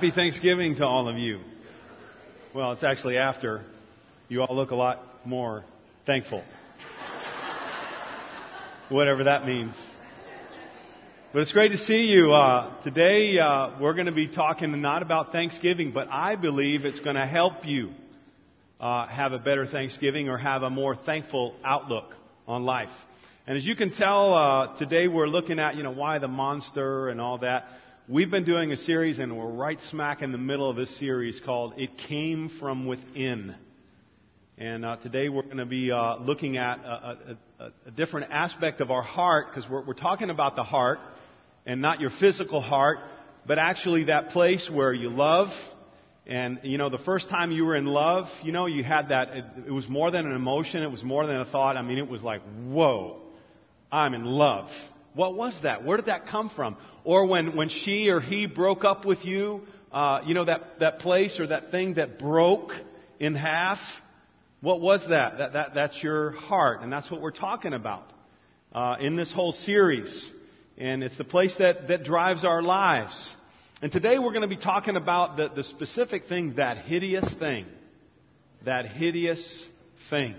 happy Thanksgiving to all of you. Well, it's actually after. You all look a lot more thankful. Whatever that means. But it's great to see you. Uh, today, uh, we're going to be talking not about Thanksgiving, but I believe it's going to help you uh, have a better Thanksgiving or have a more thankful outlook on life. And as you can tell, uh, today we're looking at, you know, why the monster and all that. We've been doing a series, and we're right smack in the middle of this series called It Came From Within. And uh, today we're going to be uh, looking at a, a, a, different aspect of our heart because we're, we're talking about the heart and not your physical heart, but actually that place where you love. And, you know, the first time you were in love, you know, you had that, it, it was more than an emotion, it was more than a thought. I mean, it was like, whoa, I'm in love. What was that? Where did that come from? Or when, when she or he broke up with you, uh, you know, that, that place or that thing that broke in half, what was that? that, that that's your heart. And that's what we're talking about uh, in this whole series. And it's the place that, that drives our lives. And today we're going to be talking about the, the specific thing, that hideous thing. That hideous thing.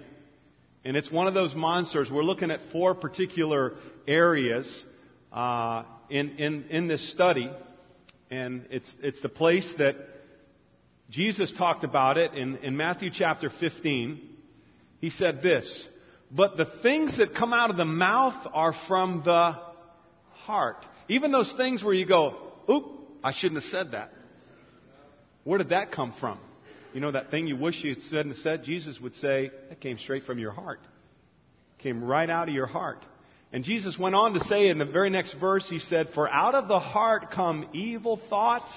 And it's one of those monsters. We're looking at four particular areas uh, in, in, in this study. And it's, it's the place that Jesus talked about it in, in Matthew chapter 15. He said this, but the things that come out of the mouth are from the heart. Even those things where you go, oop, I shouldn't have said that. Where did that come from? You know, that thing you wish you had said and said, Jesus would say, that came straight from your heart. Came right out of your heart. And Jesus went on to say in the very next verse, he said, For out of the heart come evil thoughts,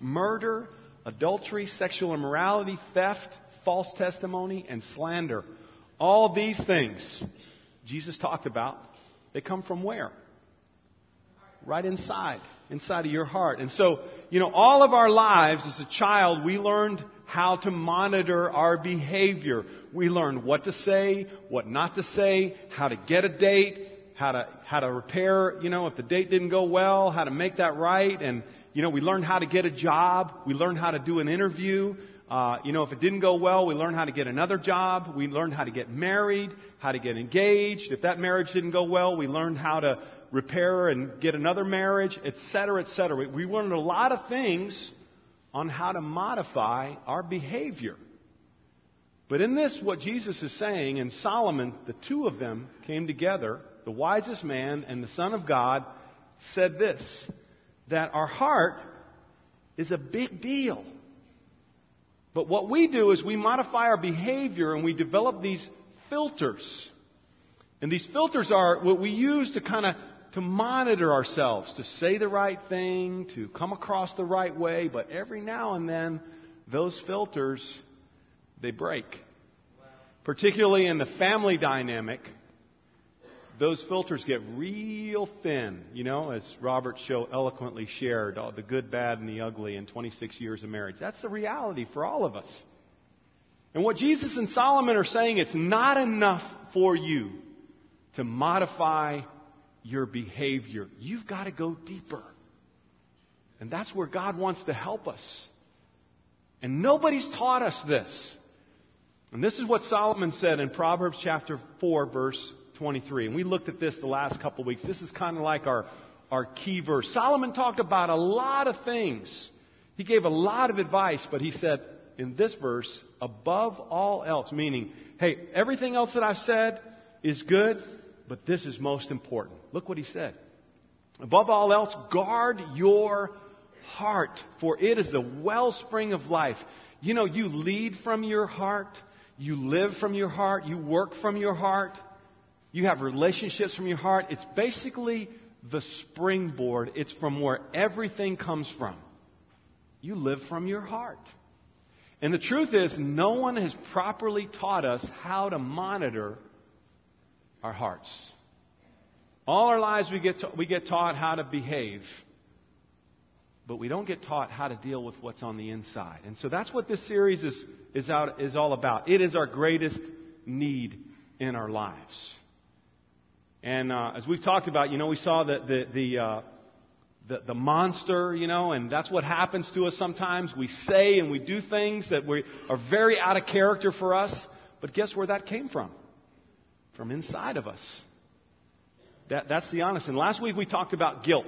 murder, adultery, sexual immorality, theft, false testimony, and slander. All these things Jesus talked about, they come from where? Right inside, inside of your heart. And so, you know, all of our lives as a child, we learned how to monitor our behavior. We learned what to say, what not to say, how to get a date, how to, how to repair, you know, if the date didn't go well, how to make that right. And, you know, we learned how to get a job. We learned how to do an interview. Uh, you know, if it didn't go well, we learned how to get another job. We learned how to get married, how to get engaged. If that marriage didn't go well, we learned how to repair and get another marriage, etc., etc. We learned a lot of things on how to modify our behavior. But in this, what Jesus is saying, and Solomon, the two of them came together, the wisest man and the Son of God, said this that our heart is a big deal. But what we do is we modify our behavior and we develop these filters. And these filters are what we use to kind of to monitor ourselves, to say the right thing, to come across the right way, but every now and then those filters they break. Particularly in the family dynamic, those filters get real thin, you know, as Robert so eloquently shared, all the good, bad, and the ugly in 26 years of marriage. That's the reality for all of us. And what Jesus and Solomon are saying, it's not enough for you to modify your behavior. You've got to go deeper. And that's where God wants to help us. And nobody's taught us this. And this is what Solomon said in Proverbs chapter 4, verse 23. And we looked at this the last couple of weeks. This is kind of like our, our key verse. Solomon talked about a lot of things. He gave a lot of advice, but he said in this verse, above all else, meaning, hey, everything else that I've said is good, but this is most important. Look what he said. Above all else, guard your heart, for it is the wellspring of life. You know, you lead from your heart, you live from your heart, you work from your heart, you have relationships from your heart. It's basically the springboard, it's from where everything comes from. You live from your heart. And the truth is, no one has properly taught us how to monitor our hearts. All our lives we get, we get taught how to behave, but we don't get taught how to deal with what's on the inside. And so that's what this series is, is, out, is all about. It is our greatest need in our lives. And uh, as we've talked about, you know, we saw that the, the, uh, the, the monster, you know, and that's what happens to us sometimes. We say and we do things that we are very out of character for us. But guess where that came from? From inside of us. That, that's the honest. And last week we talked about guilt.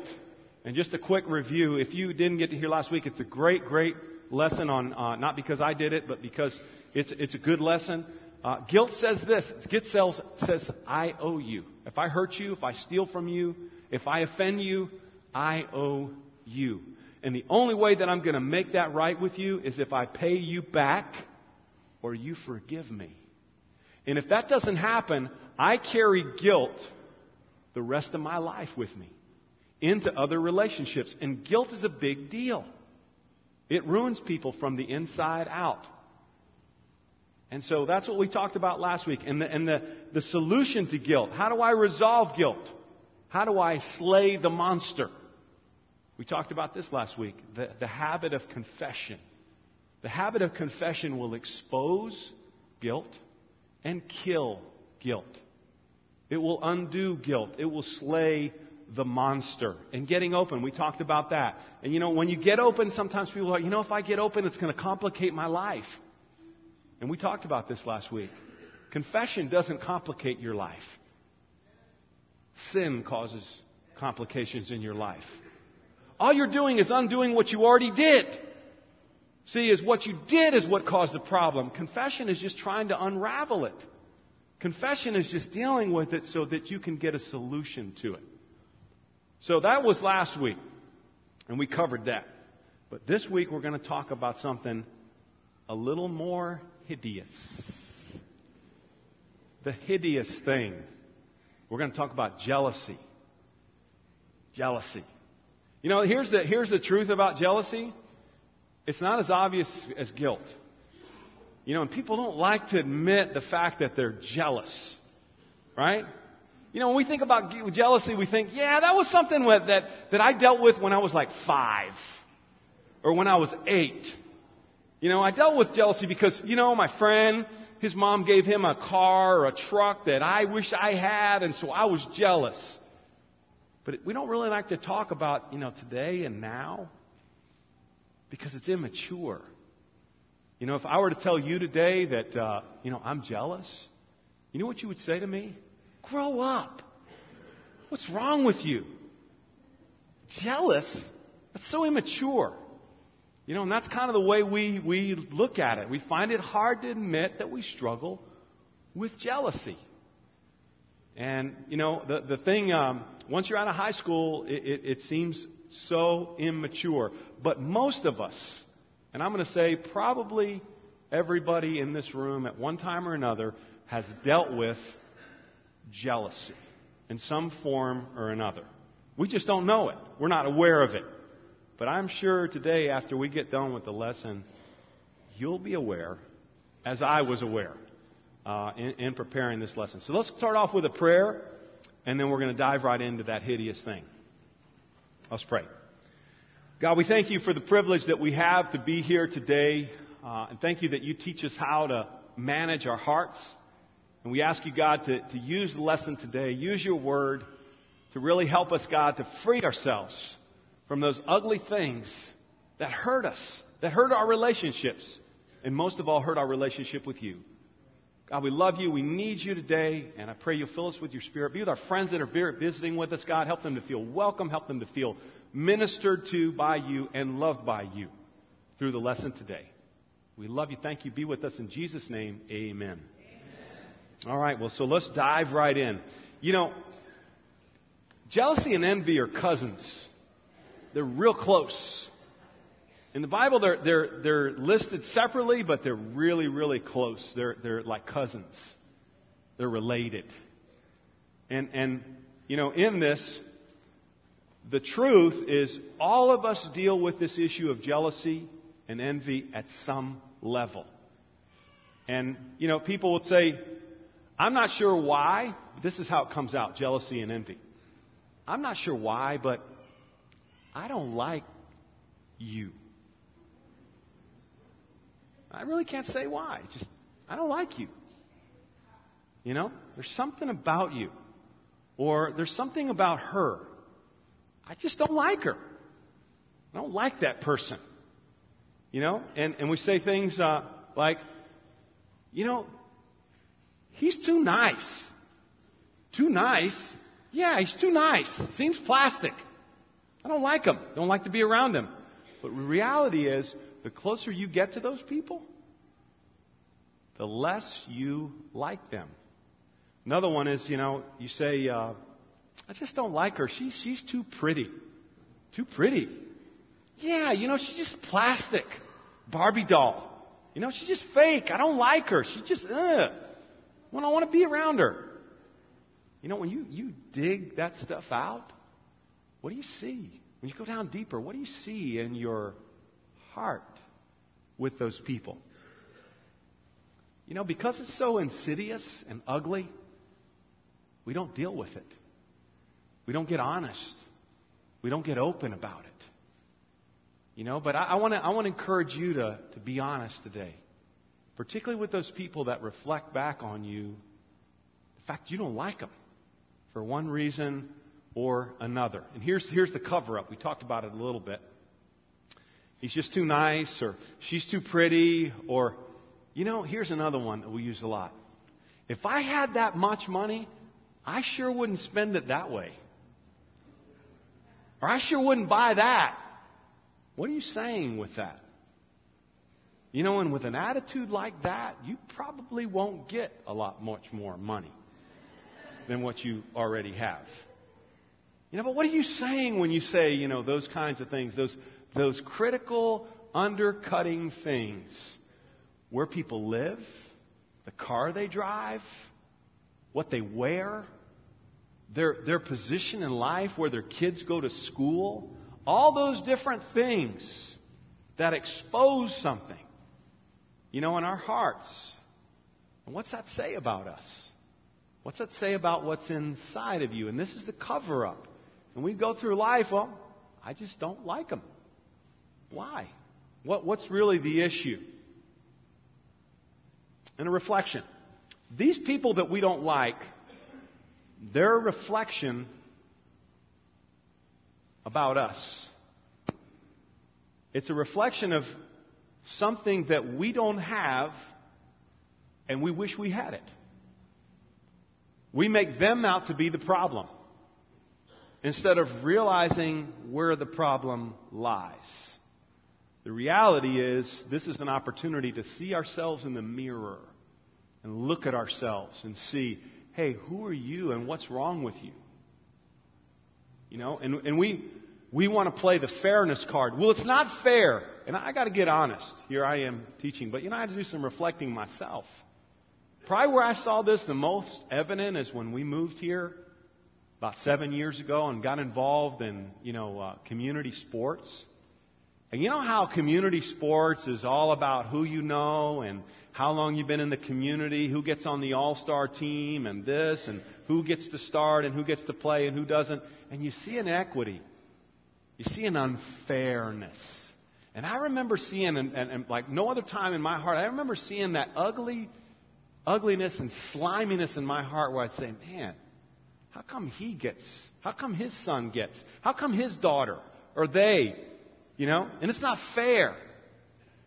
And just a quick review. If you didn't get to hear last week, it's a great, great lesson on, uh, not because I did it, but because it's, it's a good lesson. Uh, guilt says this. Guilt says, I owe you. If I hurt you, if I steal from you, if I offend you, I owe you. And the only way that I'm going to make that right with you is if I pay you back or you forgive me. And if that doesn't happen, I carry guilt the rest of my life with me into other relationships. And guilt is a big deal. It ruins people from the inside out. And so that's what we talked about last week. And the, and the, the solution to guilt. How do I resolve guilt? How do I slay the monster? We talked about this last week. The, the habit of confession. The habit of confession will expose guilt and kill guilt. It will undo guilt. It will slay the monster. And getting open, we talked about that. And you know, when you get open, sometimes people are, you know, if I get open, it's going to complicate my life. And we talked about this last week. Confession doesn't complicate your life. Sin causes complications in your life. All you're doing is undoing what you already did. See, is what you did is what caused the problem. Confession is just trying to unravel it. Confession is just dealing with it so that you can get a solution to it. So that was last week, and we covered that. But this week we're going to talk about something a little more hideous. The hideous thing. We're going to talk about jealousy. Jealousy. You know, here's the, here's the truth about jealousy. It's not as obvious as guilt. You know, and people don't like to admit the fact that they're jealous. Right? You know, when we think about jealousy, we think, yeah, that was something that, that I dealt with when I was like five. Or when I was eight. You know, I dealt with jealousy because, you know, my friend, his mom gave him a car or a truck that I wish I had, and so I was jealous. But we don't really like to talk about, you know, today and now because it's immature. You know, if I were to tell you today that, uh, you know, I'm jealous, you know what you would say to me? Grow up. What's wrong with you? Jealous? That's so immature. You know, and that's kind of the way we, we look at it. We find it hard to admit that we struggle with jealousy. And, you know, the, the thing, um, once you're out of high school, it, it, it seems so immature. But most of us, and I'm going to say probably everybody in this room at one time or another, has dealt with jealousy in some form or another. We just don't know it. We're not aware of it. But I'm sure today, after we get done with the lesson, you'll be aware, as I was aware uh, in, in preparing this lesson. So let's start off with a prayer, and then we're going to dive right into that hideous thing. Let's pray. God, we thank you for the privilege that we have to be here today, uh, and thank you that you teach us how to manage our hearts and we ask you, God, to, to use the lesson today, use your word to really help us, God, to free ourselves from those ugly things that hurt us, that hurt our relationships, and most of all, hurt our relationship with you. God, we love you. We need you today, and I pray you'll fill us with your spirit. Be with our friends that are visiting with us, God. Help them to feel welcome. Help them to feel ministered to by you and loved by you through the lesson today. We love you. Thank you. Be with us in Jesus' name. Amen. All right, well, so let's dive right in. You know, jealousy and envy are cousins. They're real close. In the Bible, they're, they're, they're listed separately, but they're really, really close. They're, they're like cousins. They're related. And, and, you know, in this, the truth is all of us deal with this issue of jealousy and envy at some level. And, you know, people would say, I'm not sure why. This is how it comes out jealousy and envy. I'm not sure why, but I don't like you. I really can't say why. Just, I don't like you. You know, there's something about you. Or there's something about her. I just don't like her. I don't like that person. You know? And, and we say things uh, like, you know, he's too nice. Too nice? Yeah, he's too nice. Seems plastic. I don't like him. Don't like to be around him. But reality is, the closer you get to those people, the less you like them. Another one is, you know, you say, uh, I just don't like her. She, she's too pretty. Too pretty. Yeah, you know, she's just plastic. Barbie doll. You know, she's just fake. I don't like her. She just, ugh. Well, I want to be around her. You know, when you, you dig that stuff out, what do you see? When you go down deeper, what do you see in your heart with those people? You know, because it's so insidious and ugly, we don't deal with it. We don't get honest. We don't get open about it. You know, but I, want to I wanna encourage you to, to be honest today, particularly with those people that reflect back on you the fact you don't like them for one reason or another. And here's, here's the cover up. We talked about it a little bit. He's just too nice, or she's too pretty, or, you know, here's another one that we use a lot. If I had that much money, I sure wouldn't spend it that way. Or I sure wouldn't buy that. What are you saying with that? You know, and with an attitude like that, you probably won't get a lot much more money than what you already have. You know, but what are you saying when you say, you know, those kinds of things, those, those critical, undercutting things? Where people live, the car they drive, what they wear, their, their position in life, where their kids go to school, all those different things that expose something, you know, in our hearts. And what's that say about us? What's that say about what's inside of you? And this is the cover up. And we go through life, well, I just don't like them. Why? What, what's really the issue? And a reflection. These people that we don't like, their reflection about us. It's a reflection of something that we don't have and we wish we had it. We make them out to be the problem instead of realizing where the problem lies. The reality is, this is an opportunity to see ourselves in the mirror and look at ourselves and see, hey, who are you and what's wrong with you? You know, and, and we, we want to play the fairness card. Well, it's not fair. And I got to get honest. Here I am teaching, but you know, I had to do some reflecting myself. Probably where I saw this the most evident is when we moved here about seven years ago and got involved in, you know, uh, community sports. And you know how community sports is all about who you know and how long you've been in the community, who gets on the all-star team and this and who gets to start and who gets to play and who doesn't. And you see an equity. You see an unfairness. And I remember seeing, and, and, and like no other time in my heart, I remember seeing that ugly, ugliness and sliminess in my heart where I'd say, man, how come he gets? How come his son gets? How come his daughter or they? You know? And it's not fair.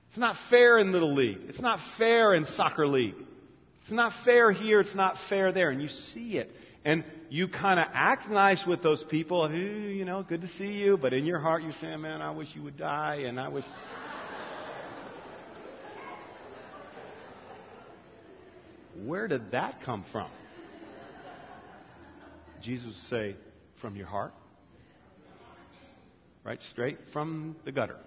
It's not fair in Little League. It's not fair in Soccer League. It's not fair here. It's not fair there. And you see it. And you kind of act nice with those people. you know, good to see you. But in your heart, you're saying, man, I wish you would die. And I wish. Where did that come from? Jesus would say, from your heart. Right? Straight from the gutter.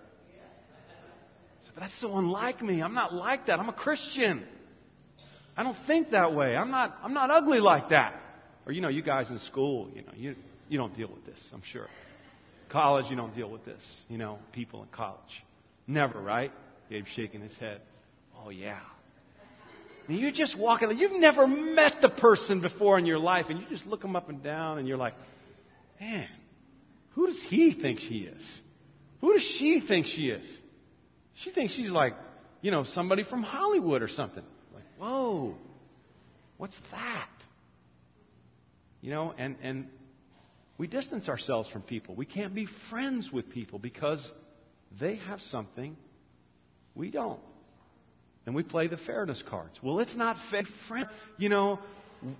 but that's so unlike me. I'm not like that. I'm a Christian. I don't think that way. I'm not, I'm not ugly like that. Or, you know, you guys in school, you know, you, you don't deal with this, I'm sure. College, you don't deal with this. You know, people in college. Never, right? Gabe's shaking his head. Oh, yeah. And you're just walking, you've never met the person before in your life, and you just look them up and down, and you're like, man, who does he think she is? Who does she think she is? She thinks she's like, you know, somebody from Hollywood or something. Like, whoa, what's that? You know, and, and we distance ourselves from people. We can't be friends with people because they have something we don't. And we play the fairness cards. Well, it's not fair. You know,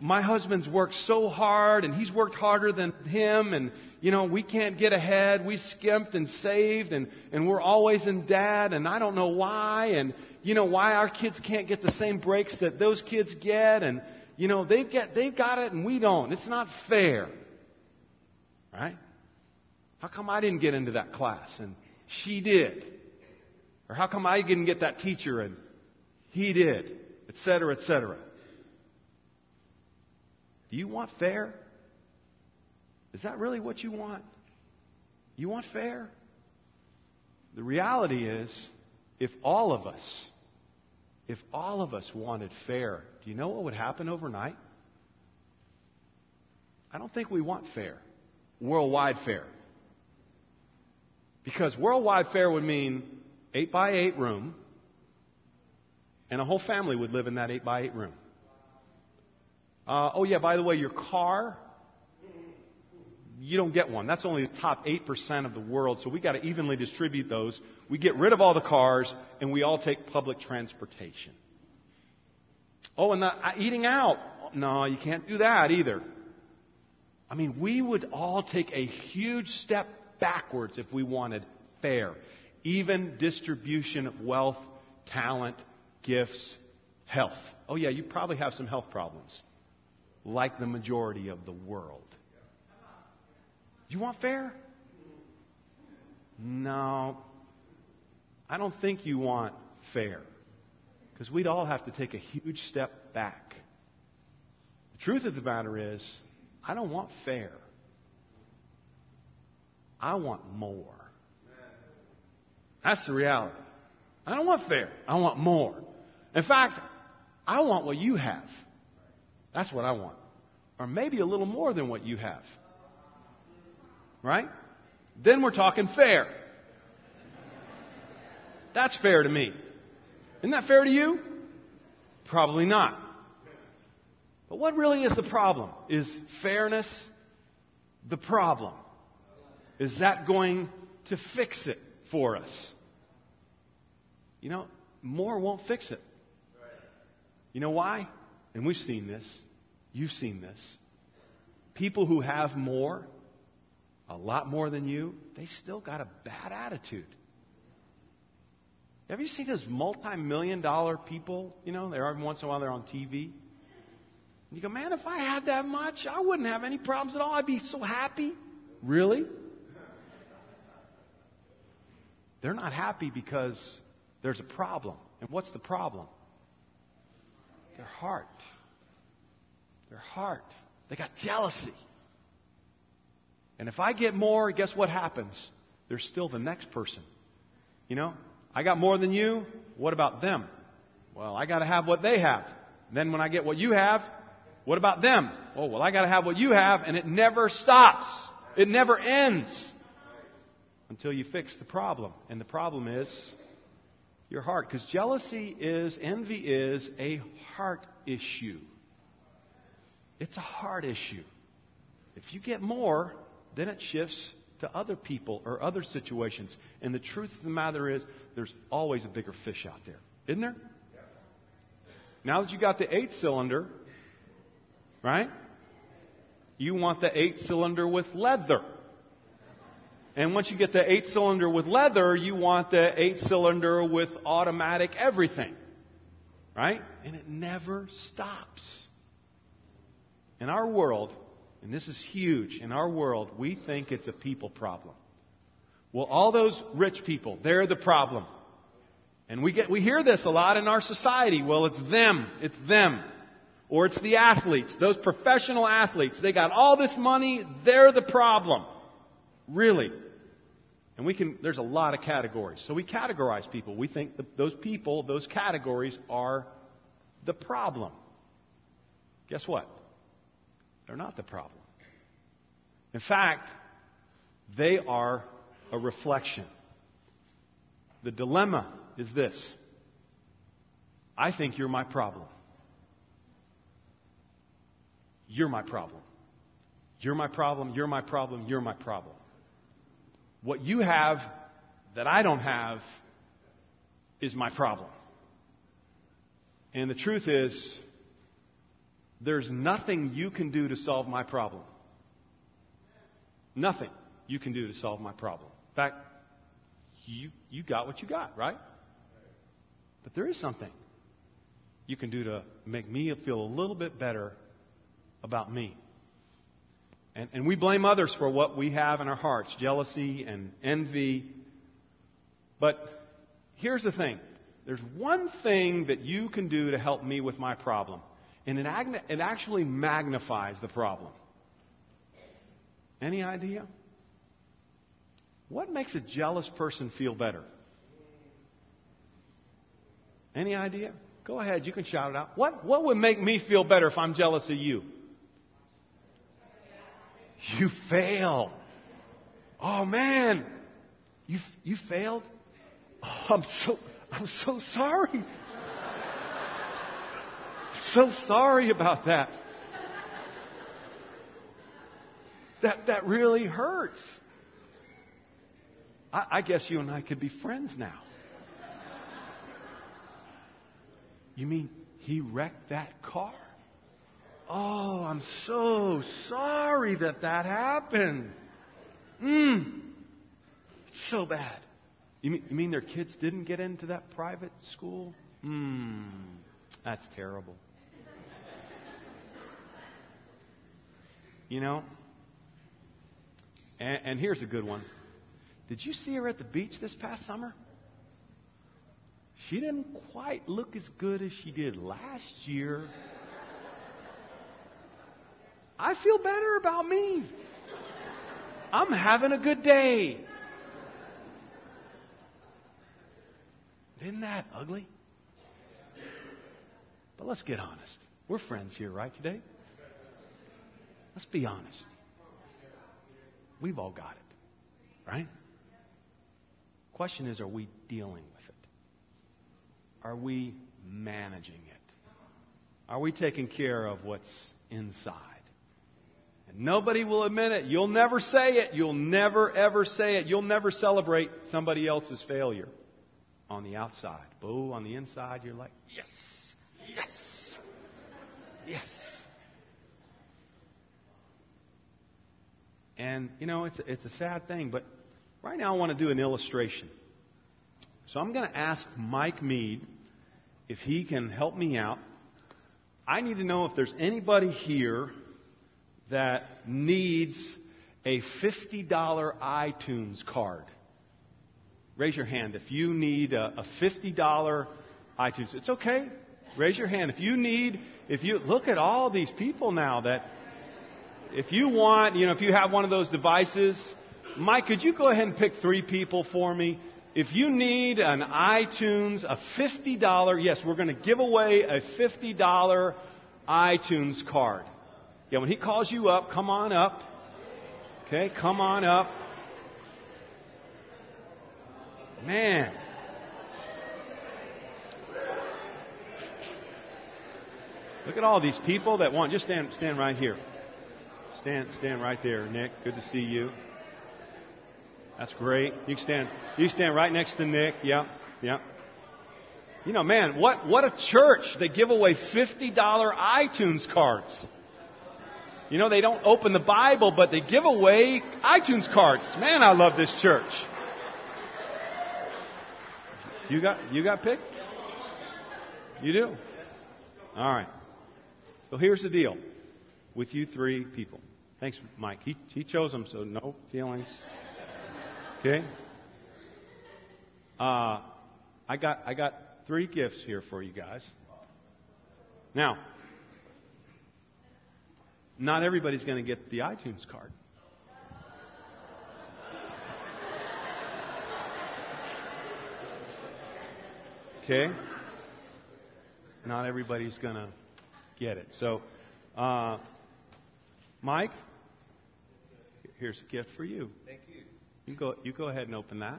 my husband's worked so hard and he's worked harder than him and you know we can't get ahead. We skimped and saved and and we're always in debt and i don't know why and you know why our kids can't get the same breaks that those kids get and you know they get they've got it and we don't. It's not fair. Right? How come i didn't get into that class and she did? Or how come i didn't get that teacher and he did? Etc etc do you want fair? Is that really what you want? You want fair? The reality is, if all of us, if all of us wanted fair, do you know what would happen overnight? I don't think we want fair, worldwide fair. Because worldwide fair would mean 8 by 8 room, and a whole family would live in that 8 by 8 room. Uh, oh, yeah, by the way, your car, you don't get one. That's only the top 8% of the world, so we got to evenly distribute those. We get rid of all the cars, and we all take public transportation. Oh, and the, uh, eating out. No, you can't do that either. I mean, we would all take a huge step backwards if we wanted fair. Even distribution of wealth, talent, gifts, health. Oh, yeah, you probably have some health problems like the majority of the world. You want fair? No. I don't think you want fair. Because we'd all have to take a huge step back. The truth of the matter is, I don't want fair. I want more. That's the reality. I don't want fair. I want more. In fact, I want what you have. That's what I want. Or maybe a little more than what you have. Right? Then we're talking fair. That's fair to me. Isn't that fair to you? Probably not. But what really is the problem? Is fairness the problem? Is that going to fix it for us? You know, more won't fix it. You know why? And we've seen this. You've seen this. People who have more, a lot more than you, they still got a bad attitude. Have you seen those multi million dollar people? You know, they're every once in a while they're on TV. And you go, man, if I had that much, I wouldn't have any problems at all. I'd be so happy. Really? They're not happy because there's a problem. And what's the problem? Their heart their heart. They got jealousy. And if I get more, guess what happens? There's still the next person. You know, I got more than you. What about them? Well, I got to have what they have. then when I get what you have, what about them? Oh, well, I got to have what you have, and it never stops. It never ends until you fix the problem. And the problem is your heart. Because jealousy is, envy is a heart issue. It's a hard issue. If you get more, then it shifts to other people or other situations. And the truth of the matter is, there's always a bigger fish out there. Isn't there? Now that you got the eight cylinder, right? You want the eight cylinder with leather. And once you get the eight cylinder with leather, you want the eight cylinder with automatic everything. Right? And it never stops. In our world, and this is huge, in our world, we think it's a people problem. Well, all those rich people, they're the problem. And we get, we hear this a lot in our society. Well, it's them. It's them. Or it's the athletes, those professional athletes. They got all this money. They're the problem. Really. And we can, there's a lot of categories. So we categorize people. We think those people, those categories are the problem. Guess what? They're not the problem. In fact, they are a reflection. The dilemma is this I think you're my problem. You're my problem. You're my problem. You're my problem. You're my problem. What you have that I don't have is my problem. And the truth is, there's nothing you can do to solve my problem. Nothing you can do to solve my problem. In fact, you, you got what you got, right? But there is something you can do to make me feel a little bit better about me. And, and we blame others for what we have in our hearts jealousy and envy. But here's the thing there's one thing that you can do to help me with my problem, and it, it actually magnifies the problem. Any idea? What makes a jealous person feel better? Any idea? Go ahead, you can shout it out. What, what would make me feel better if I'm jealous of you? You fail. Oh man, you you failed. Oh, I'm so I'm so sorry. So sorry about that. That that really hurts. I, I guess you and I could be friends now. You mean he wrecked that car? Oh, I'm so sorry that that happened. Mmm. It's so bad. You mean, you mean their kids didn't get into that private school? Mmm. That's terrible. You know? And, and here's a good one. Did you see her at the beach this past summer? She didn't quite look as good as she did last year. I feel better about me. I'm having a good day. Isn't that ugly? But let's get honest. We're friends here, right, today? Let's be honest. We've all got it, right? Question is, are we dealing with it? Are we managing it? Are we taking care of what's inside? And nobody will admit it. You'll never say it. You'll never, ever say it. You'll never celebrate somebody else's failure on the outside. Boo, on the inside, you're like, yes, yes, yes. And, you know, it's a, it's a sad thing, but right now I want to do an illustration. So I'm going to ask Mike Mead if he can help me out. I need to know if there's anybody here that needs a $50 iTunes card. Raise your hand if you need a, a $50 iTunes. It's okay. Raise your hand. If you need, if you look at all these people now that, if you want, you know, if you have one of those devices, Mike, could you go ahead and pick three people for me? If you need an iTunes, a $50, yes, we're going to give away a $50 iTunes card. Yeah, when he calls you up, come on up. Okay, come on up. Man. Look at all these people that want. Just stand, stand right here. Stand, stand right there, Nick. Good to see you. That's great. You stand. You stand right next to Nick. Yep, yep. You know, man, what what a church! They give away fifty dollar iTunes cards. You know, they don't open the Bible, but they give away iTunes cards. Man, I love this church. You got you got picked? You do? All right. So here's the deal with you three people. Thanks, Mike. He, he chose them, so no feelings. Okay? Uh, I got I got three gifts here for you guys. Now, not everybody's going to get the iTunes card. Okay? Not everybody's going to get it. So, uh, Mike, here's a gift for you. Thank you. You go, you go ahead and open that.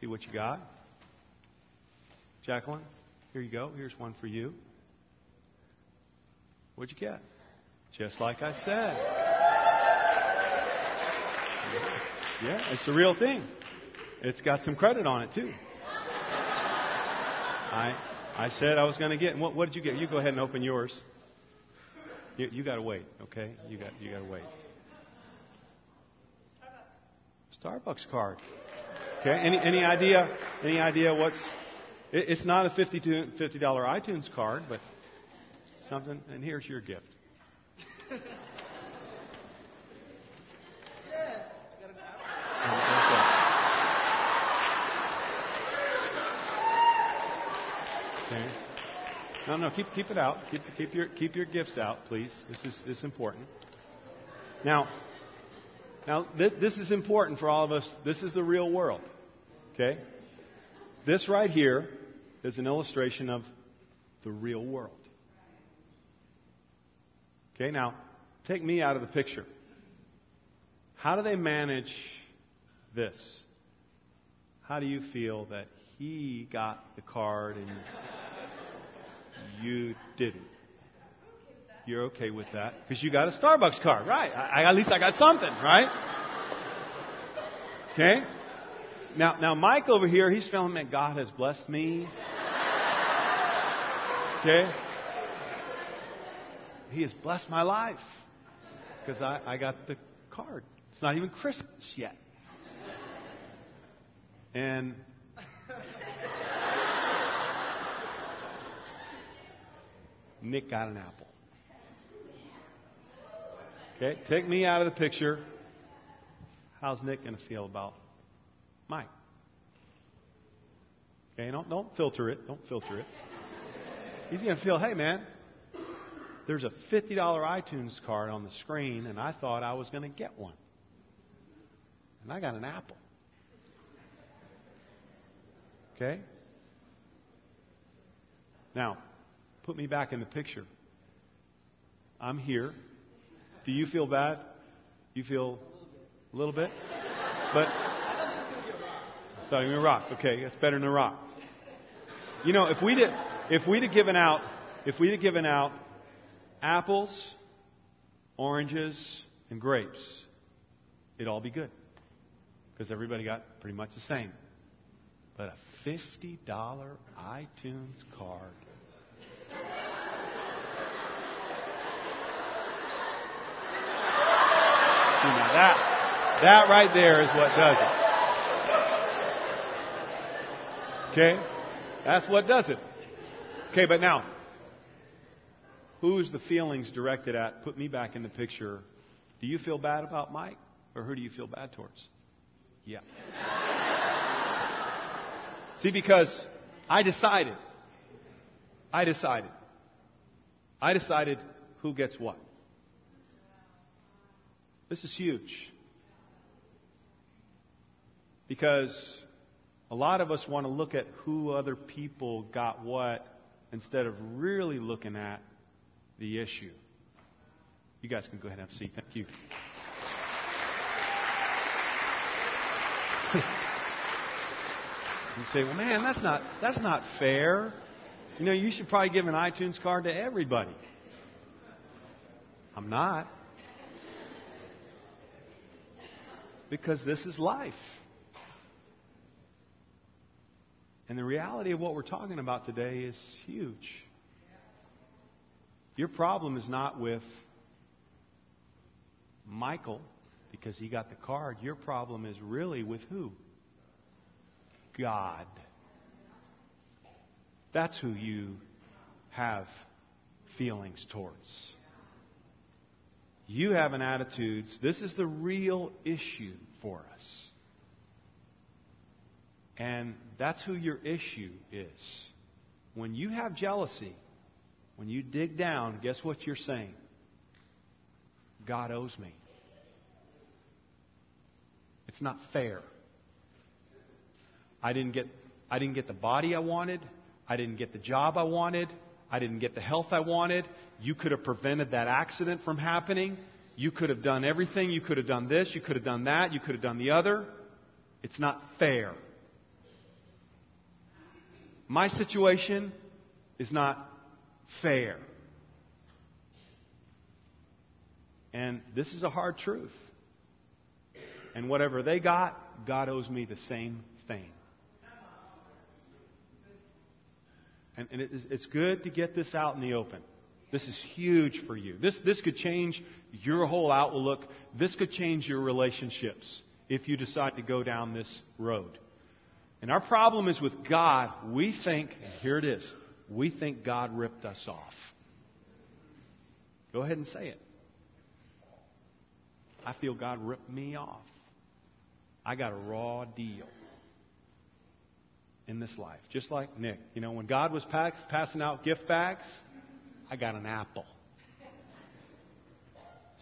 See what you got. Jacqueline, here you go. Here's one for you. What'd you get? Just like I said. Yeah, it's the real thing. It's got some credit on it too. I I said I was going to get. What, what did you get? You go ahead and open yours. You, you got to wait, okay? You got you got to wait. Starbucks card. Okay. Any any idea? Any idea what's? It, it's not a fifty fifty dollar iTunes card, but something. And here's your gift. Okay. No, no, keep keep it out. Keep keep your keep your gifts out, please. This is this is important. Now, now th- this is important for all of us. This is the real world. Okay. This right here is an illustration of the real world. Okay. Now, take me out of the picture. How do they manage this? How do you feel that he got the card and you didn't. You're okay with that because you got a Starbucks card, right? I, at least I got something, right? Okay. Now, now Mike over here, he's feeling that God has blessed me. Okay. He has blessed my life because I, I got the card. It's not even Christmas yet. And Nick got an apple. Okay, take me out of the picture. How's Nick going to feel about Mike? Okay, don't, don't filter it. Don't filter it. He's going to feel, hey, man, there's a $50 iTunes card on the screen, and I thought I was going to get one. And I got an apple. Okay? Now, Put me back in the picture. I'm here. Do you feel bad? You feel a little bit? But I thought you were rock. Okay, that's better than a rock. You know, if we did if we'd have given out if we'd have given out apples, oranges, and grapes, it'd all be good. Because everybody got pretty much the same. But a $50 iTunes card that, that right there is what does it. Okay? That's what does it. Okay, but now, who's the feelings directed at? Put me back in the picture. Do you feel bad about Mike, or who do you feel bad towards? Yeah. See, because I decided. I decided. I decided who gets what. This is huge. Because a lot of us want to look at who other people got what instead of really looking at the issue. You guys can go ahead and have a seat. Thank you. you say, well, man, that's not, that's not fair. You know, you should probably give an iTunes card to everybody. I'm not. Because this is life. And the reality of what we're talking about today is huge. Your problem is not with Michael because he got the card. Your problem is really with who? God. That's who you have feelings towards. You have an attitude, this is the real issue for us. And that's who your issue is. When you have jealousy, when you dig down, guess what you're saying? God owes me. It's not fair. I didn't get I didn't get the body I wanted. I didn't get the job I wanted. I didn't get the health I wanted. You could have prevented that accident from happening. You could have done everything. You could have done this. You could have done that. You could have done the other. It's not fair. My situation is not fair. And this is a hard truth. And whatever they got, God owes me the same thing. And, and it, it's good to get this out in the open. This is huge for you. This, this could change your whole outlook. This could change your relationships if you decide to go down this road. And our problem is with God, we think, here it is, we think God ripped us off. Go ahead and say it. I feel God ripped me off. I got a raw deal in this life. Just like Nick. You know, when God was pass, passing out gift bags, I got an apple.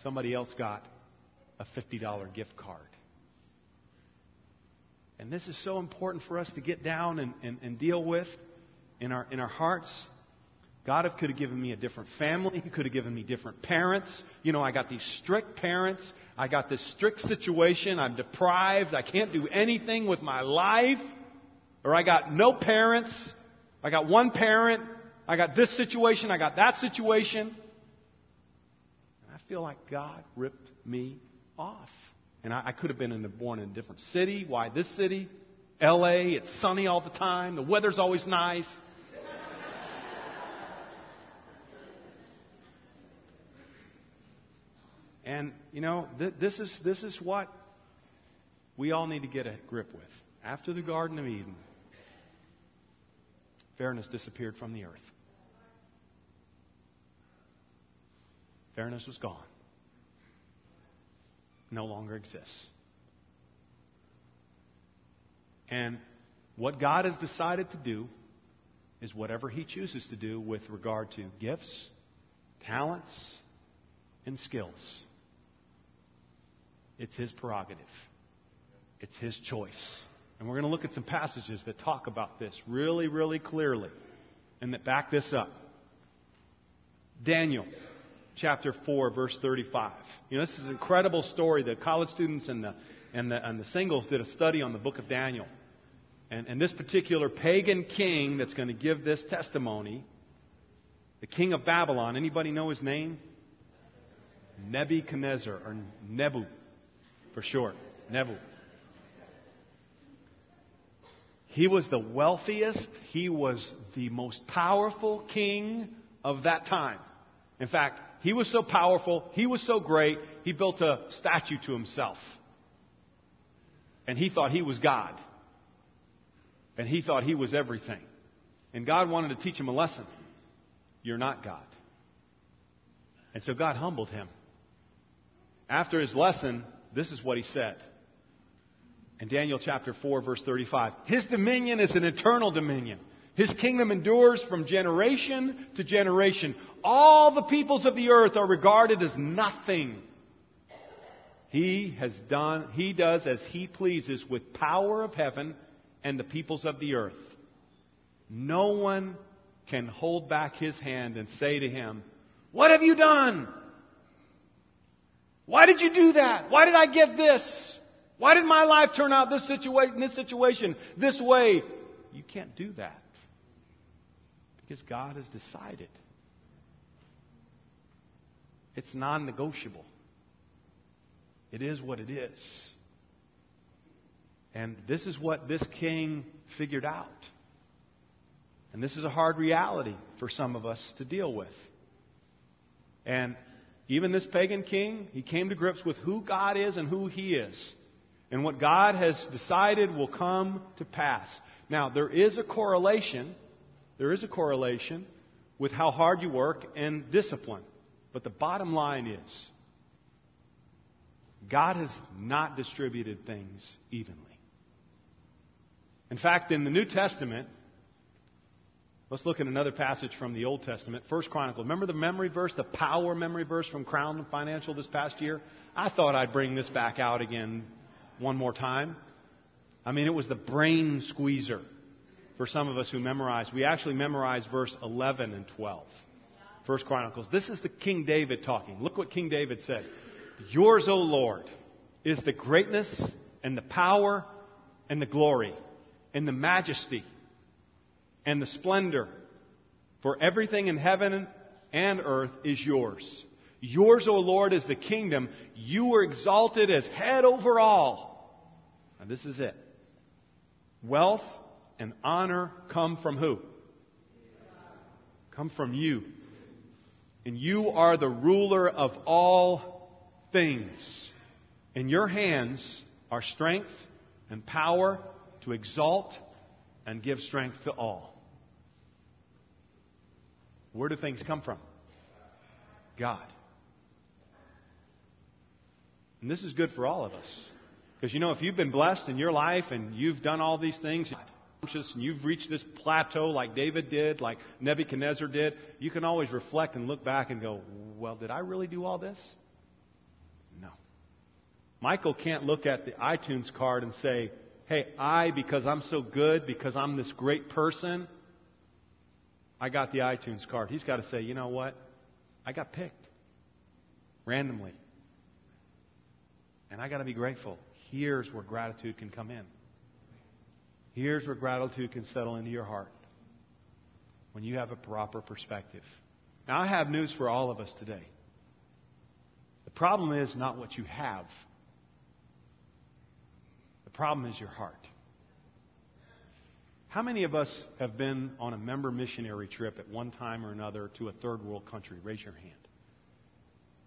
Somebody else got a $50 gift card. And this is so important for us to get down and, and, and deal with in our, in our hearts. God could have given me a different family. He could have given me different parents. You know, I got these strict parents. I got this strict situation. I'm deprived. I can't do anything with my life. Or I got no parents. I got one parent. I got this situation. I got that situation. And I feel like God ripped me off. And I, I could have been in born in a different city. Why this city? LA, it's sunny all the time. The weather's always nice. and, you know, th- this, is, this is what we all need to get a grip with. After the Garden of Eden, fairness disappeared from the earth. Fairness was gone. No longer exists. And what God has decided to do is whatever He chooses to do with regard to gifts, talents, and skills. It's His prerogative, it's His choice. And we're going to look at some passages that talk about this really, really clearly and that back this up. Daniel chapter 4, verse 35. You know, this is an incredible story. The college students and the, and the, and the singles did a study on the book of Daniel. And, and this particular pagan king that's going to give this testimony, the king of Babylon, anybody know his name? Nebuchadnezzar, or Nebu for short. Nebu. He was the wealthiest, he was the most powerful king of that time. In fact, he was so powerful, he was so great, he built a statue to himself. And he thought he was God. And he thought he was everything. And God wanted to teach him a lesson. You're not God. And so God humbled him. After his lesson, this is what he said in Daniel chapter 4, verse 35. His dominion is an eternal dominion. His kingdom endures from generation to generation. All the peoples of the earth are regarded as nothing. He has done, he does as he pleases with power of heaven and the peoples of the earth. No one can hold back his hand and say to him, What have you done? Why did you do that? Why did I get this? Why did my life turn out this situation, this situation, this way? You can't do that. Because God has decided. It's non negotiable. It is what it is. And this is what this king figured out. And this is a hard reality for some of us to deal with. And even this pagan king, he came to grips with who God is and who he is. And what God has decided will come to pass. Now, there is a correlation, there is a correlation with how hard you work and discipline. But the bottom line is, God has not distributed things evenly. In fact, in the New Testament, let's look at another passage from the Old Testament, First Chronicle. Remember the memory verse, the power memory verse from Crown Financial this past year? I thought I'd bring this back out again one more time. I mean, it was the brain squeezer for some of us who memorize. We actually memorized verse 11 and 12. First Chronicles. This is the King David talking. Look what King David said. Yours, O Lord, is the greatness and the power and the glory and the majesty and the splendor. For everything in heaven and earth is yours. Yours, O Lord, is the kingdom. You were exalted as head over all. And this is it. Wealth and honor come from who? Come from you. And you are the ruler of all things. In your hands are strength and power to exalt and give strength to all. Where do things come from? God. And this is good for all of us. Because you know, if you've been blessed in your life and you've done all these things, and you've reached this plateau like David did, like Nebuchadnezzar did, you can always reflect and look back and go, well, did I really do all this? No. Michael can't look at the iTunes card and say, hey, I, because I'm so good, because I'm this great person, I got the iTunes card. He's got to say, you know what? I got picked randomly. And I got to be grateful. Here's where gratitude can come in. Here's where gratitude can settle into your heart when you have a proper perspective. Now, I have news for all of us today. The problem is not what you have, the problem is your heart. How many of us have been on a member missionary trip at one time or another to a third world country? Raise your hand.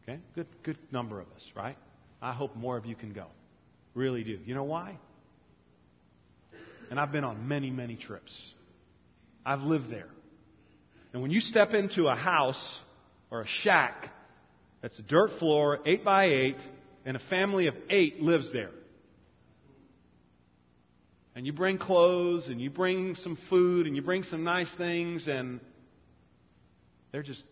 Okay? Good, good number of us, right? I hope more of you can go. Really do. You know why? And I've been on many, many trips. I've lived there. And when you step into a house or a shack that's a dirt floor, eight by eight, and a family of eight lives there. And you bring clothes and you bring some food and you bring some nice things and they're just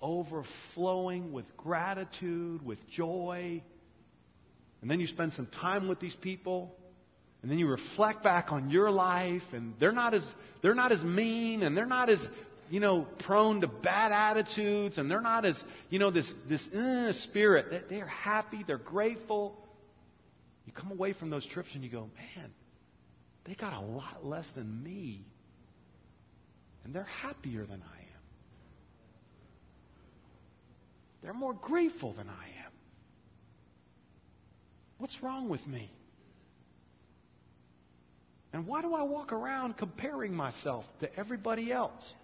overflowing with gratitude, with joy. And then you spend some time with these people and then you reflect back on your life, and they're not as they're not as mean, and they're not as you know prone to bad attitudes, and they're not as you know this this uh, spirit. They're happy, they're grateful. You come away from those trips and you go, man, they got a lot less than me, and they're happier than I am. They're more grateful than I am. What's wrong with me? And why do I walk around comparing myself to everybody else?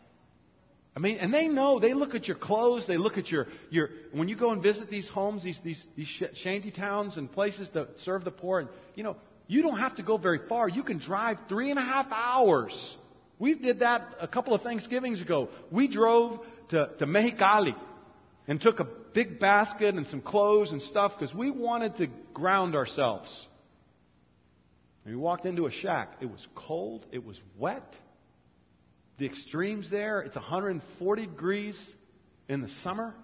I mean, and they know, they look at your clothes, they look at your, your when you go and visit these homes, these, these, these shanty towns and places that serve the poor, and, you know, you don't have to go very far. You can drive three and a half hours. We did that a couple of Thanksgivings ago. We drove to, to Mexicali and took a big basket and some clothes and stuff because we wanted to ground ourselves. We walked into a shack. It was cold. It was wet. The extremes there, it's 140 degrees in the summer.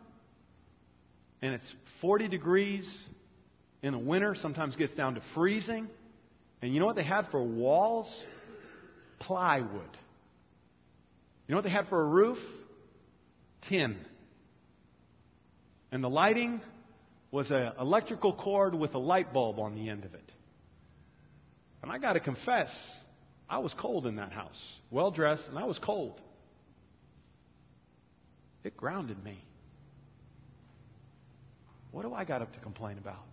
And it's 40 degrees in the winter. Sometimes gets down to freezing. And you know what they had for walls? Plywood. You know what they had for a roof? Tin. And the lighting was an electrical cord with a light bulb on the end of it. And I got to confess, I was cold in that house. Well dressed, and I was cold. It grounded me. What do I got up to complain about?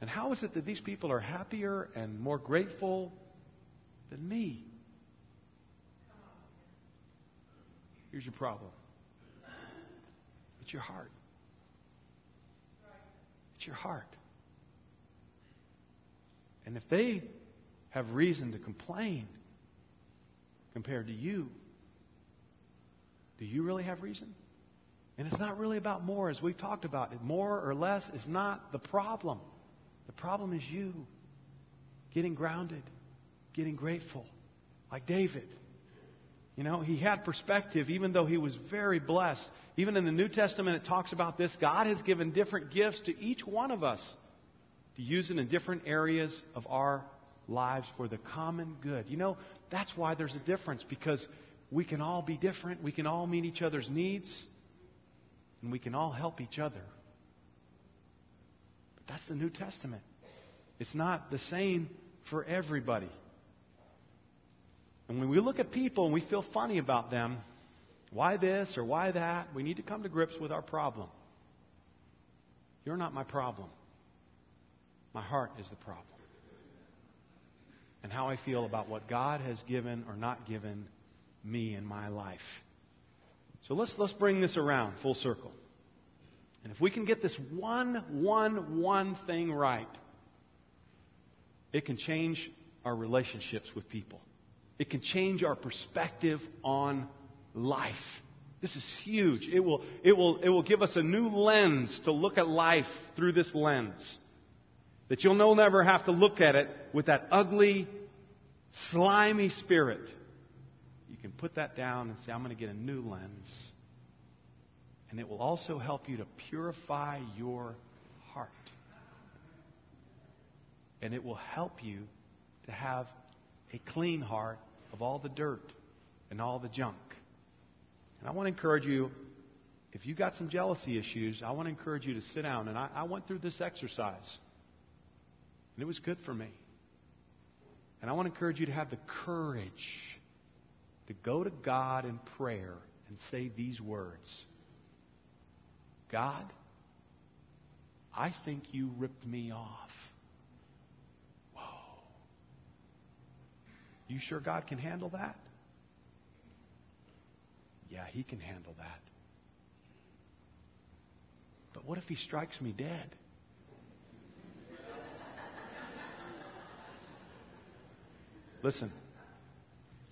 And how is it that these people are happier and more grateful than me? Here's your problem it's your heart. It's your heart. And if they have reason to complain compared to you, do you really have reason? And it's not really about more, as we've talked about. More or less is not the problem. The problem is you getting grounded, getting grateful, like David. You know, he had perspective even though he was very blessed. Even in the New Testament, it talks about this. God has given different gifts to each one of us to use it in different areas of our lives for the common good. You know, that's why there's a difference because we can all be different, we can all meet each other's needs, and we can all help each other. But that's the New Testament. It's not the same for everybody. And when we look at people and we feel funny about them, why this or why that, we need to come to grips with our problem. You're not my problem. My heart is the problem. and how I feel about what God has given or not given me in my life. So let's, let's bring this around full circle. And if we can get this one, one, one thing right, it can change our relationships with people. It can change our perspective on life. This is huge. It will, it will, it will give us a new lens to look at life through this lens. That you'll no never have to look at it with that ugly, slimy spirit. You can put that down and say, I'm going to get a new lens. And it will also help you to purify your heart. And it will help you to have a clean heart of all the dirt and all the junk. And I want to encourage you, if you've got some jealousy issues, I want to encourage you to sit down. And I, I went through this exercise, and it was good for me. And I want to encourage you to have the courage to go to God in prayer and say these words God, I think you ripped me off. Whoa. You sure God can handle that? Yeah, he can handle that. But what if he strikes me dead? Listen,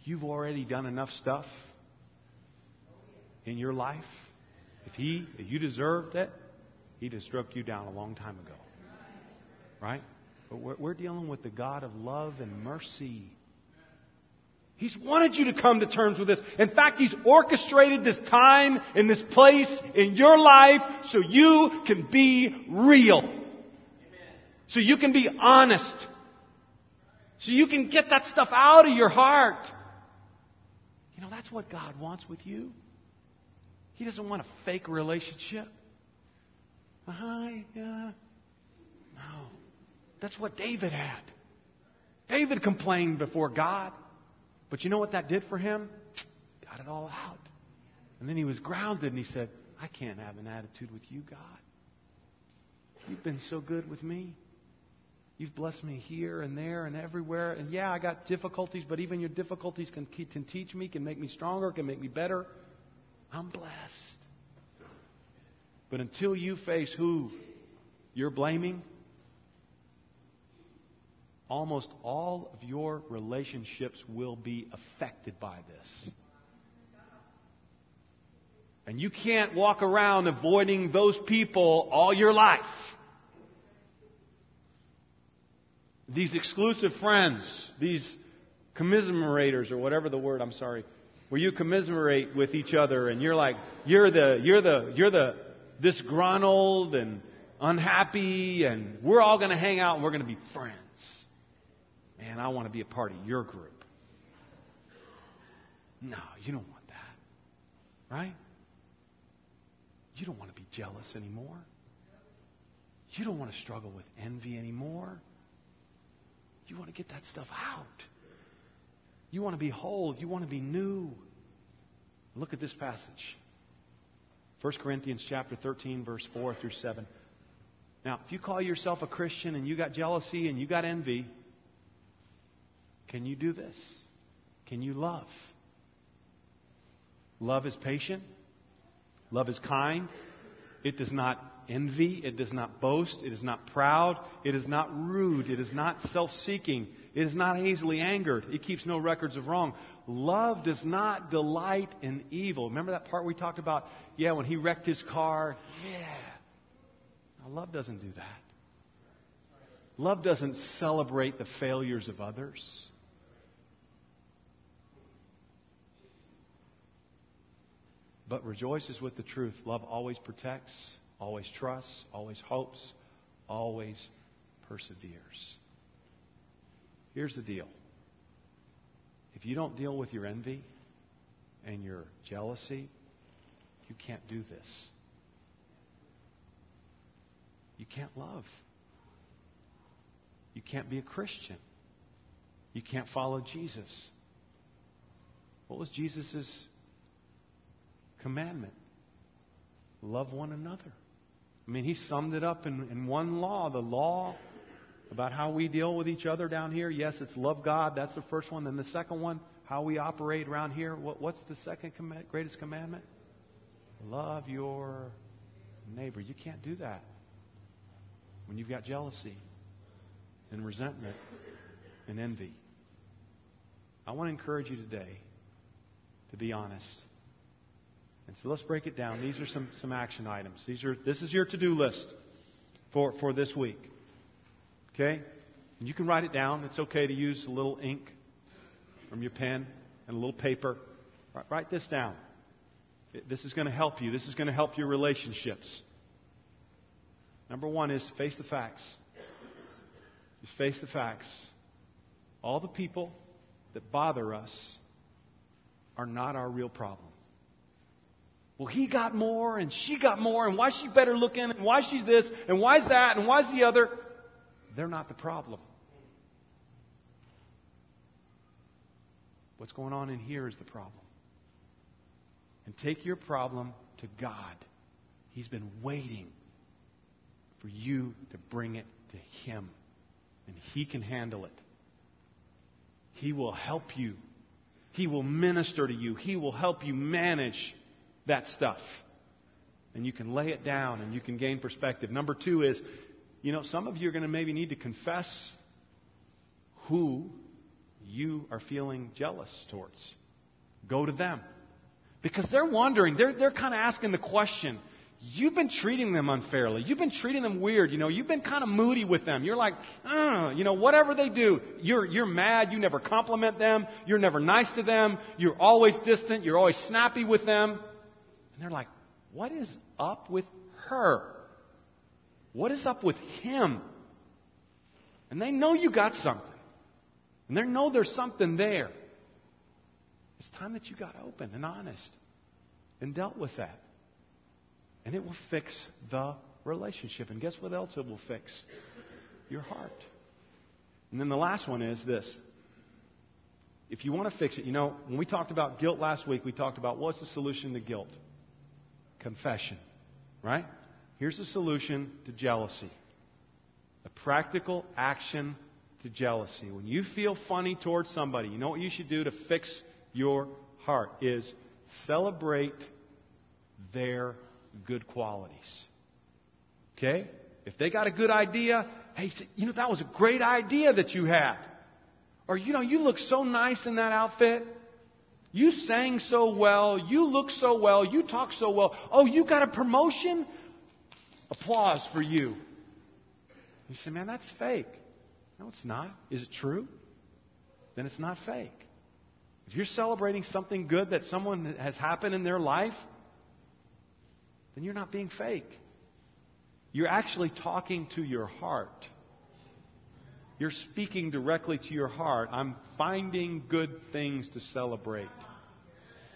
you've already done enough stuff in your life. If he, if you deserved it, he'd have struck you down a long time ago. Right? But we're, we're dealing with the God of love and mercy. He's wanted you to come to terms with this. In fact, He's orchestrated this time in this place in your life so you can be real. So you can be honest. So you can get that stuff out of your heart. You know, that's what God wants with you. He doesn't want a fake relationship. Hi, yeah. No. That's what David had. David complained before God. But you know what that did for him? Got it all out. And then he was grounded and he said, I can't have an attitude with you, God. You've been so good with me. You've blessed me here and there and everywhere. And yeah, I got difficulties, but even your difficulties can, can teach me, can make me stronger, can make me better. I'm blessed. But until you face who you're blaming, almost all of your relationships will be affected by this. And you can't walk around avoiding those people all your life. These exclusive friends, these commiserators, or whatever the word, I'm sorry, where you commiserate with each other and you're like, you're the, you're the, you're the disgruntled and unhappy and we're all going to hang out and we're going to be friends. Man, I want to be a part of your group. No, you don't want that. Right? You don't want to be jealous anymore. You don't want to struggle with envy anymore. You want to get that stuff out. You want to be whole. You want to be new. Look at this passage. 1 Corinthians chapter 13 verse 4 through 7. Now, if you call yourself a Christian and you got jealousy and you got envy, can you do this? Can you love? Love is patient. Love is kind. It does not envy. It does not boast. It is not proud. It is not rude. It is not self seeking. It is not easily angered. It keeps no records of wrong. Love does not delight in evil. Remember that part we talked about? Yeah, when he wrecked his car? Yeah. Now, love doesn't do that. Love doesn't celebrate the failures of others. but rejoices with the truth. Love always protects, always trusts, always hopes, always perseveres. Here's the deal if you don't deal with your envy and your jealousy, you can't do this. You can't love. You can't be a Christian. You can't follow Jesus. What was Jesus' commandment love one another. I mean, he summed it up in, in one law the law about how we deal with each other down here? Yes, it's love God. That's the first one. Then the second one, how we operate around here. What, what's the second greatest commandment? Love your neighbor. You can't do that when you've got jealousy and resentment and envy. I want to encourage you today to be honest. And so let's break it down. These are some, some action items. These are, this is your to do list for, for this week. Okay? And you can write it down. It's okay to use a little ink from your pen and a little paper. Write, write this down. This is going to help you. This is going to help your relationships. Number one is face the facts. Just face the facts. All the people that bother us are not our real problem. Well, he got more and she got more, and why she better looking, and why she's this, and why's that, and why's the other. They're not the problem. What's going on in here is the problem. And take your problem to God. He's been waiting for you to bring it to Him, and He can handle it. He will help you. He will minister to you. He will help you manage that stuff. And you can lay it down and you can gain perspective. Number two is, you know, some of you are going to maybe need to confess who you are feeling jealous towards. Go to them. Because they're wondering, they're, they're kind of asking the question you've been treating them unfairly. You've been treating them weird. You know, you've been kind of moody with them. You're like, uh, you know, whatever they do, you're, you're mad. You never compliment them. You're never nice to them. You're always distant. You're always snappy with them. And they're like, what is up with her? What is up with him? And they know you got something. And they know there's something there. It's time that you got open and honest and dealt with that. And it will fix the relationship. And guess what else it will fix? Your heart. And then the last one is this. If you want to fix it, you know, when we talked about guilt last week, we talked about what's the solution to guilt? Confession. Right? Here's the solution to jealousy a practical action to jealousy. When you feel funny towards somebody, you know what you should do to fix your heart is celebrate their good qualities. Okay? If they got a good idea, hey, you know, that was a great idea that you had. Or, you know, you look so nice in that outfit. You sang so well. You look so well. You talk so well. Oh, you got a promotion? Applause for you. You say, man, that's fake. No, it's not. Is it true? Then it's not fake. If you're celebrating something good that someone has happened in their life, then you're not being fake. You're actually talking to your heart. You're speaking directly to your heart. I'm finding good things to celebrate.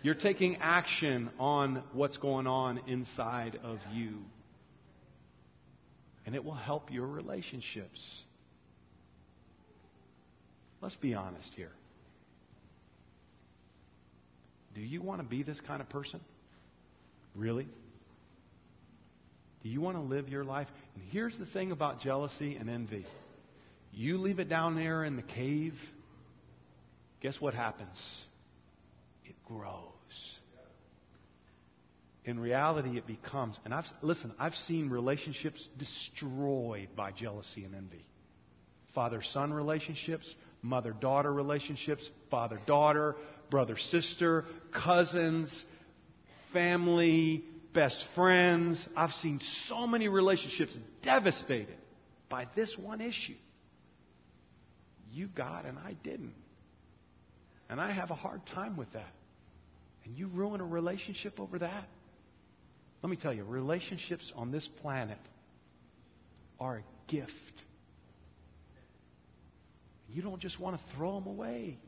You're taking action on what's going on inside of you. And it will help your relationships. Let's be honest here. Do you want to be this kind of person? Really? Do you want to live your life? And here's the thing about jealousy and envy you leave it down there in the cave, guess what happens? It grows. In reality, it becomes, and I've, listen, I've seen relationships destroyed by jealousy and envy. Father son relationships, mother daughter relationships, father daughter, brother sister, cousins, family, best friends. I've seen so many relationships devastated by this one issue. You got and I didn't. And I have a hard time with that. And you ruin a relationship over that? Let me tell you, relationships on this planet are a gift. You don't just want to throw them away.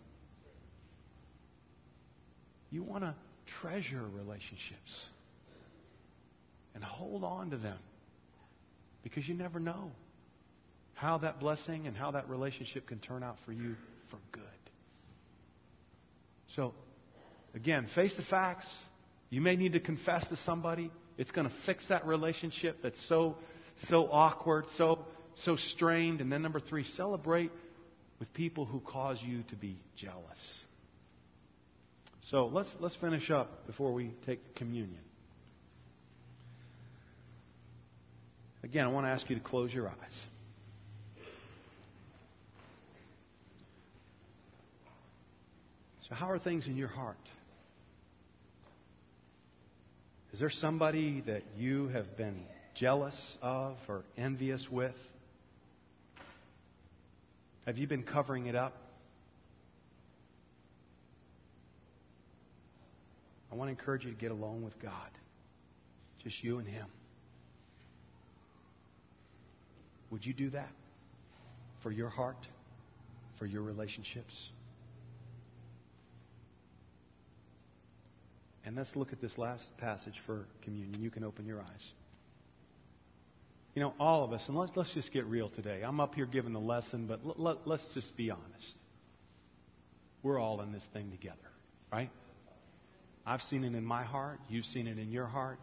You want to treasure relationships and hold on to them because you never know how that blessing and how that relationship can turn out for you for good. So, again, face the facts. You may need to confess to somebody. It's going to fix that relationship that's so so awkward, so so strained. And then number three, celebrate with people who cause you to be jealous. So let's, let's finish up before we take communion. Again, I want to ask you to close your eyes. So, how are things in your heart? Is there somebody that you have been jealous of or envious with? Have you been covering it up? I want to encourage you to get alone with God. Just you and Him. Would you do that for your heart, for your relationships? And let's look at this last passage for communion. You can open your eyes. You know, all of us, and let's, let's just get real today. I'm up here giving the lesson, but let, let, let's just be honest. We're all in this thing together, right? I've seen it in my heart. You've seen it in your heart.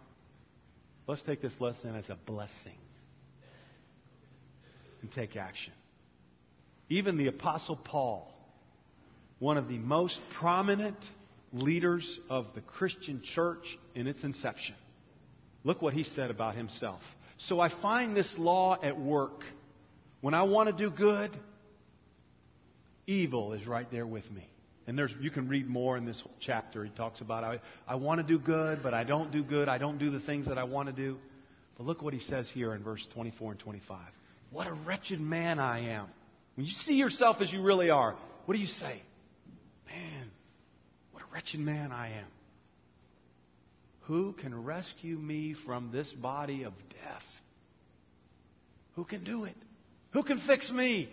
Let's take this lesson as a blessing and take action. Even the Apostle Paul, one of the most prominent leaders of the Christian church in its inception. Look what he said about himself. So I find this law at work. When I want to do good, evil is right there with me. And there's, you can read more in this chapter. He talks about, I, I want to do good, but I don't do good. I don't do the things that I want to do. But look what he says here in verse 24 and 25. What a wretched man I am. When you see yourself as you really are, what do you say? Wretched man I am. Who can rescue me from this body of death? Who can do it? Who can fix me?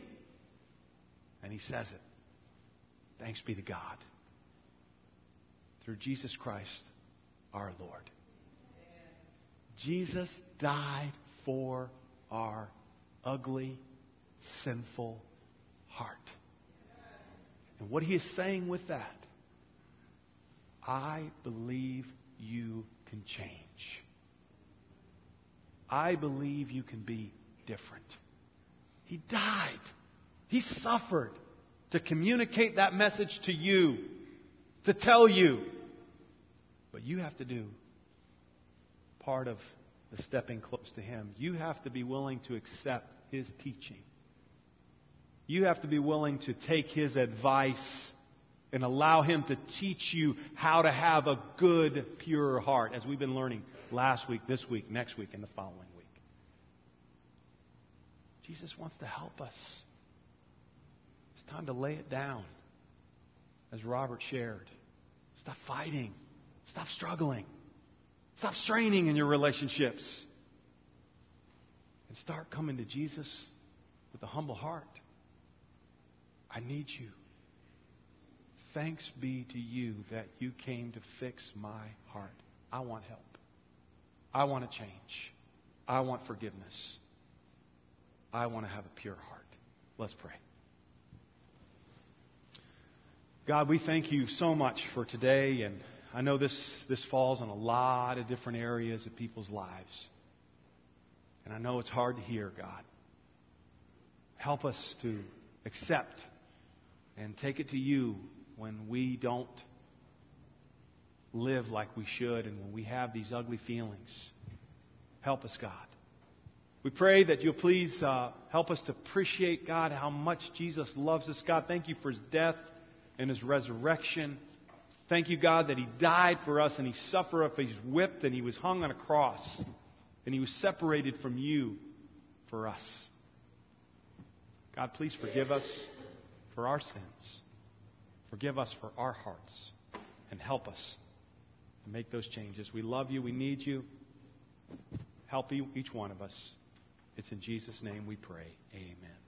And he says it. Thanks be to God. Through Jesus Christ our Lord. Jesus died for our ugly, sinful heart. And what he is saying with that I believe you can change. I believe you can be different. He died. He suffered to communicate that message to you, to tell you. But you have to do part of the stepping close to Him. You have to be willing to accept His teaching. You have to be willing to take His advice and allow Him to teach you how to have a good, pure heart, as we've been learning last week, this week, next week, and the following week. Jesus wants to help us. It's time to lay it down, as Robert shared. Stop fighting. Stop struggling. Stop straining in your relationships. And start coming to Jesus with a humble heart. I need you. Thanks be to you that you came to fix my heart. I want help. I want to change. I want forgiveness. I want to have a pure heart. Let's pray. God, we thank you so much for today, and I know this, this falls on a lot of different areas of people's lives. And I know it's hard to hear, God. Help us to accept and take it to you when we don't live like we should and when we have these ugly feelings. Help us, God. We pray that you'll please uh, help us to appreciate, God, how much Jesus loves us. God, thank you for his death and his resurrection. Thank you, God, that he died for us and he suffered, he's whipped and he was hung on a cross and he was separated from you for us. God, please forgive us for our sins. Forgive us for our hearts and help us to make those changes. We love you. We need you. Help each one of us. It's in Jesus' name we pray. Amen.